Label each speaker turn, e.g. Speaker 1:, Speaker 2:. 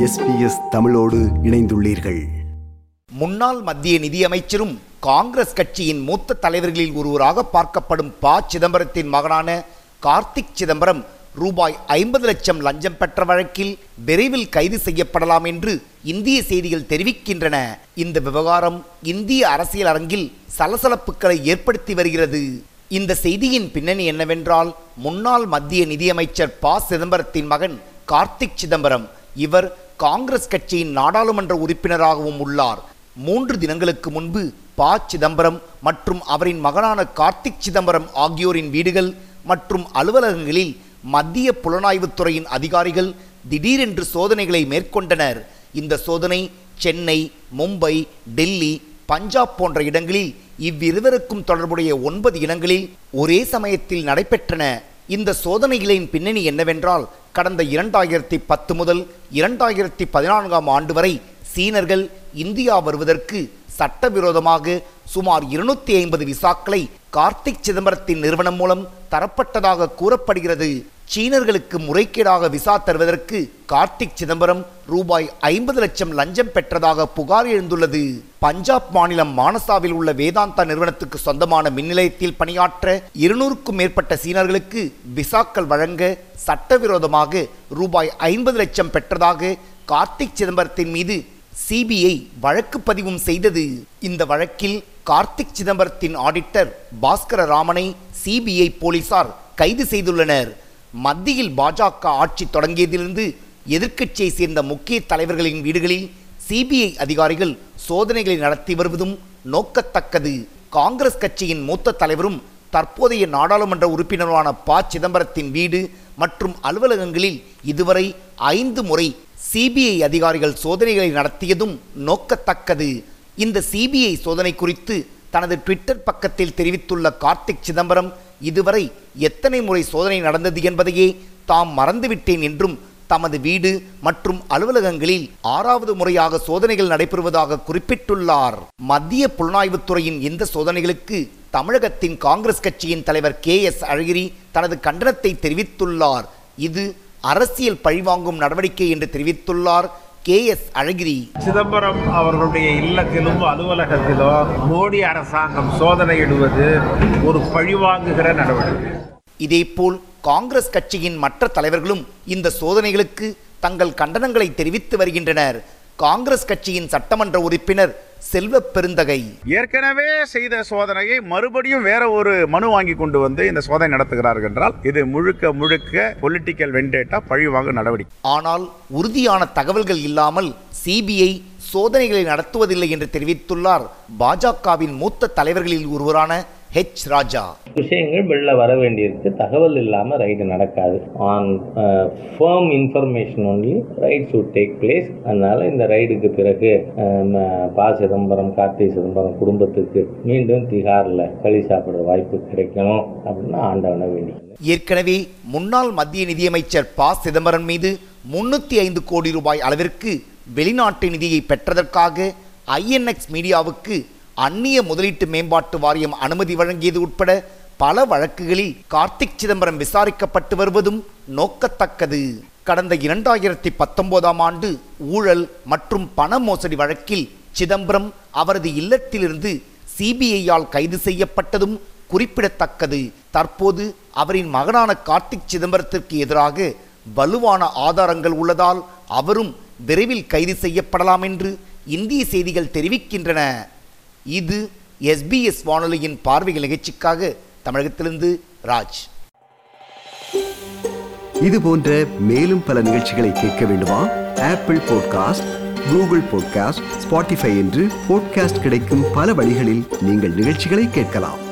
Speaker 1: SBS தமிழோடு இணைந்துள்ளீர்கள்.
Speaker 2: முன்னாள் மத்திய நிதியமைச்சரும் காங்கிரஸ் கட்சியின் மூத்த தலைவர்களில் ஒருவராக பார்க்கப்படும் ப. சிதம்பரத்தின் மகனான கார்த்திக் சிதம்பரம் ரூபாய் ஐம்பது லட்சம் லஞ்சம் பெற்ற வழக்கில் விரைவில் கைது செய்யப்படலாம் என்று இந்திய செய்திகள் தெரிவிக்கின்றன. இந்த விவகாரம் இந்திய அரசியல் அரங்கில் சலசலப்புகளை ஏற்படுத்தி வருகிறது. இந்த செய்தியின் பின்னணி என்னவென்றால் முன்னாள் மத்திய நிதியமைச்சர் ப. சிதம்பரத்தின் மகன் கார்த்திக் சிதம்பரம் இவர் காங்கிரஸ் கட்சியின் நாடாளுமன்ற உறுப்பினராகவும் உள்ளார். மூன்று தினங்களுக்கு முன்பு ப. சிதம்பரம் மற்றும் அவரின் மகனான கார்த்திக் சிதம்பரம் ஆகியோரின் வீடுகள் மற்றும் அலுவலகங்களில் மத்திய புலனாய்வுத்துறையின் அதிகாரிகள் திடீரென்று சோதனைகளை மேற்கொண்டனர். இந்த சோதனை சென்னை மும்பை டெல்லி பஞ்சாப் போன்ற இடங்களில் இவ்விருவருக்கும் தொடர்புடைய ஒன்பது இடங்களில் ஒரே சமயத்தில் நடைபெற்றன. இந்த சோதனைகளின் பின்னணி என்னவென்றால் கடந்த இரண்டாயிரத்தி பத்து முதல் இரண்டாயிரத்தி பதினான்காம் ஆண்டு வரை சீனர்கள் இந்தியா வருவதற்கு சட்டவிரோதமாக சுமார் இருநூத்தி ஐம்பது விசாக்களை கார்த்திக் சிதம்பரத்தின் நிறுவனம் மூலம் தரப்பட்டதாக கூறப்படுகிறது. சீனர்களுக்கு முறைகேடாக விசா தருவதற்கு கார்த்திக் சிதம்பரம் ரூபாய் ஐம்பது லட்சம் லஞ்சம் பெற்றதாக புகார் எழுந்துள்ளது. பஞ்சாப் மாநிலம் மானசாவில் உள்ள வேதாந்தா நிறுவனத்துக்கு சொந்தமான மின் நிலையத்தில் பணியாற்ற இருநூறுக்கும் மேற்பட்ட சீனர்களுக்கு விசாக்கள் வழங்க சட்டவிரோதமாக ரூபாய் ஐம்பது லட்சம் பெற்றதாக கார்த்திக் சிதம்பரத்தின் மீது சிபிஐ வழக்கு பதிவும் செய்தது. இந்த வழக்கில் கார்த்திக் சிதம்பரத்தின் ஆடிட்டர் பாஸ்கர ராமனை சிபிஐ போலீசார் கைது செய்துள்ளனர். மத்தியில் பாஜக ஆட்சி தொடங்கியதிலிருந்து எதிர்க்கட்சியை சேர்ந்த முக்கிய தலைவர்களின் வீடுகளில் சிபிஐ அதிகாரிகள் சோதனைகளை நடத்தி வருவதும் நோக்கத்தக்கது. காங்கிரஸ் கட்சியின் மூத்த தலைவரும் தற்போதைய நாடாளுமன்ற உறுப்பினருமான ப. சிதம்பரத்தின் வீடு மற்றும் அலுவலகங்களில் இதுவரை ஐந்து முறை சிபிஐ அதிகாரிகள் சோதனைகளை நடத்தியதும் நோக்கத்தக்கது. இந்த சிபிஐ சோதனை குறித்து தனது ட்விட்டர் பக்கத்தில் தெரிவித்துள்ள கார்த்திக் சிதம்பரம் இதுவரை எத்தனை முறை சோதனை நடந்தது என்பதையே தாம் மறந்துவிட்டேன் என்றும் தமது வீடு மற்றும் அலுவலகங்களில் ஆறாவது முறையாக சோதனைகள் நடைபெறுவதாக குறிப்பிட்டுள்ளார். மத்திய புலனாய்வுத்துறையின் இந்த சோதனைகளுக்கு தமிழகத்தின் காங்கிரஸ் கட்சியின் தலைவர் கே எஸ் அழகிரி தனது கண்டனத்தை தெரிவித்துள்ளார். இது அரசியல் பழிவாங்கும் நடவடிக்கை என்று தெரிவித்துள்ளார். கே எஸ் அழகிரி.
Speaker 3: சிதம்பரம் அவர்களுடைய இல்லத்திலும் அலுவலகத்திலும் மோடி அரசாங்கம் சோதனையிடுவது ஒரு பழிவாங்குகிற நடவடிக்கை.
Speaker 2: இதேபோல் காங்கிரஸ் கட்சியின் மற்ற தலைவர்களும் இந்த சோதனைகளுக்கு தங்கள் கண்டனங்களை தெரிவித்து வருகின்றனர். காங்கிரஸ் கட்சியின் சட்டமன்ற உறுப்பினர் செல்வ பெருந்தகை.
Speaker 3: ஏற்கனவே செய்த சோதனையை மறுபடியும் வேற ஒரு மனு வாங்கி கொண்டு வந்து இந்த சோதனை நடத்துகிறார்கள் என்றால் இது முழுக்க முழுக்க பொலிட்டிக்கல் வெண்டேட்டா பழிவாங்கும் நடவடிக்கை.
Speaker 2: ஆனால் உறுதியான தகவல்கள் இல்லாமல் சிபிஐ சோதனைகளை நடத்துவதில்லை என்று தெரிவித்துள்ளார் பாஜகவின் மூத்த தலைவர்களில் ஒருவரான ஹெச் ராஜா.
Speaker 4: விஷயங்கள் வெளில வர வேண்டியிருக்கு. தகவல் இல்லாமல் ரைடு நடக்காது. On firm information only raid should take place அதனால் இந்த ரைடுக்கு பிறகு ம- ப சிதம்பரம் கார்த்தி சிதம்பரம் குடும்பத்துக்கு மீண்டும் திகாரில் களி சாப்பிட்ற வாய்ப்பு கிடைக்கணும் அப்படின்னு ஆண்டவனை வேண்டி.
Speaker 2: ஏற்கனவே முன்னாள் மத்திய நிதியமைச்சர் ப சிதம்பரம் மீது முன்னூத்தி ஐந்து கோடி ரூபாய் அளவிற்கு வெளிநாட்டு நிதியை பெற்றதற்காக ஐஎன்எக்ஸ் மீடியாவுக்கு அந்நிய முதலீட்டு மேம்பாட்டு வாரியம் அனுமதி வழங்கியது உட்பட பல வழக்குகளில் கார்த்திக் சிதம்பரம் விசாரிக்கப்பட்டு வருவதும் நோக்கத்தக்கது. கடந்த இரண்டாயிரத்தி பத்தொன்பதாம் ஆண்டு ஊழல் மற்றும் பண மோசடி வழக்கில் சிதம்பரம் அவரது இல்லத்திலிருந்து சிபிஐயால் கைது செய்யப்பட்டதும் குறிப்பிடத்தக்கது. தற்போது அவரின் மகனான கார்த்திக் சிதம்பரத்திற்கு எதிராக வலுவான ஆதாரங்கள் உள்ளதால் அவரும் விரைவில் கைது செய்யப்படலாம் என்று இந்திய செய்திகள் தெரிவிக்கின்றன. இது எஸ்பிஎஸ் வானொலியின் பார்வைகள் நிகழ்ச்சிக்காக தமிழகத்திலிருந்து ராஜ்.
Speaker 1: இது போன்ற மேலும் பல நிகழ்ச்சிகளை கேட்க வேண்டுமா? Apple podcast Google podcast Spotify என்று பாட்காஸ்ட் கிடைக்கும் பல வழிகளில் நீங்கள் நிகழ்ச்சிகளை கேட்கலாம்.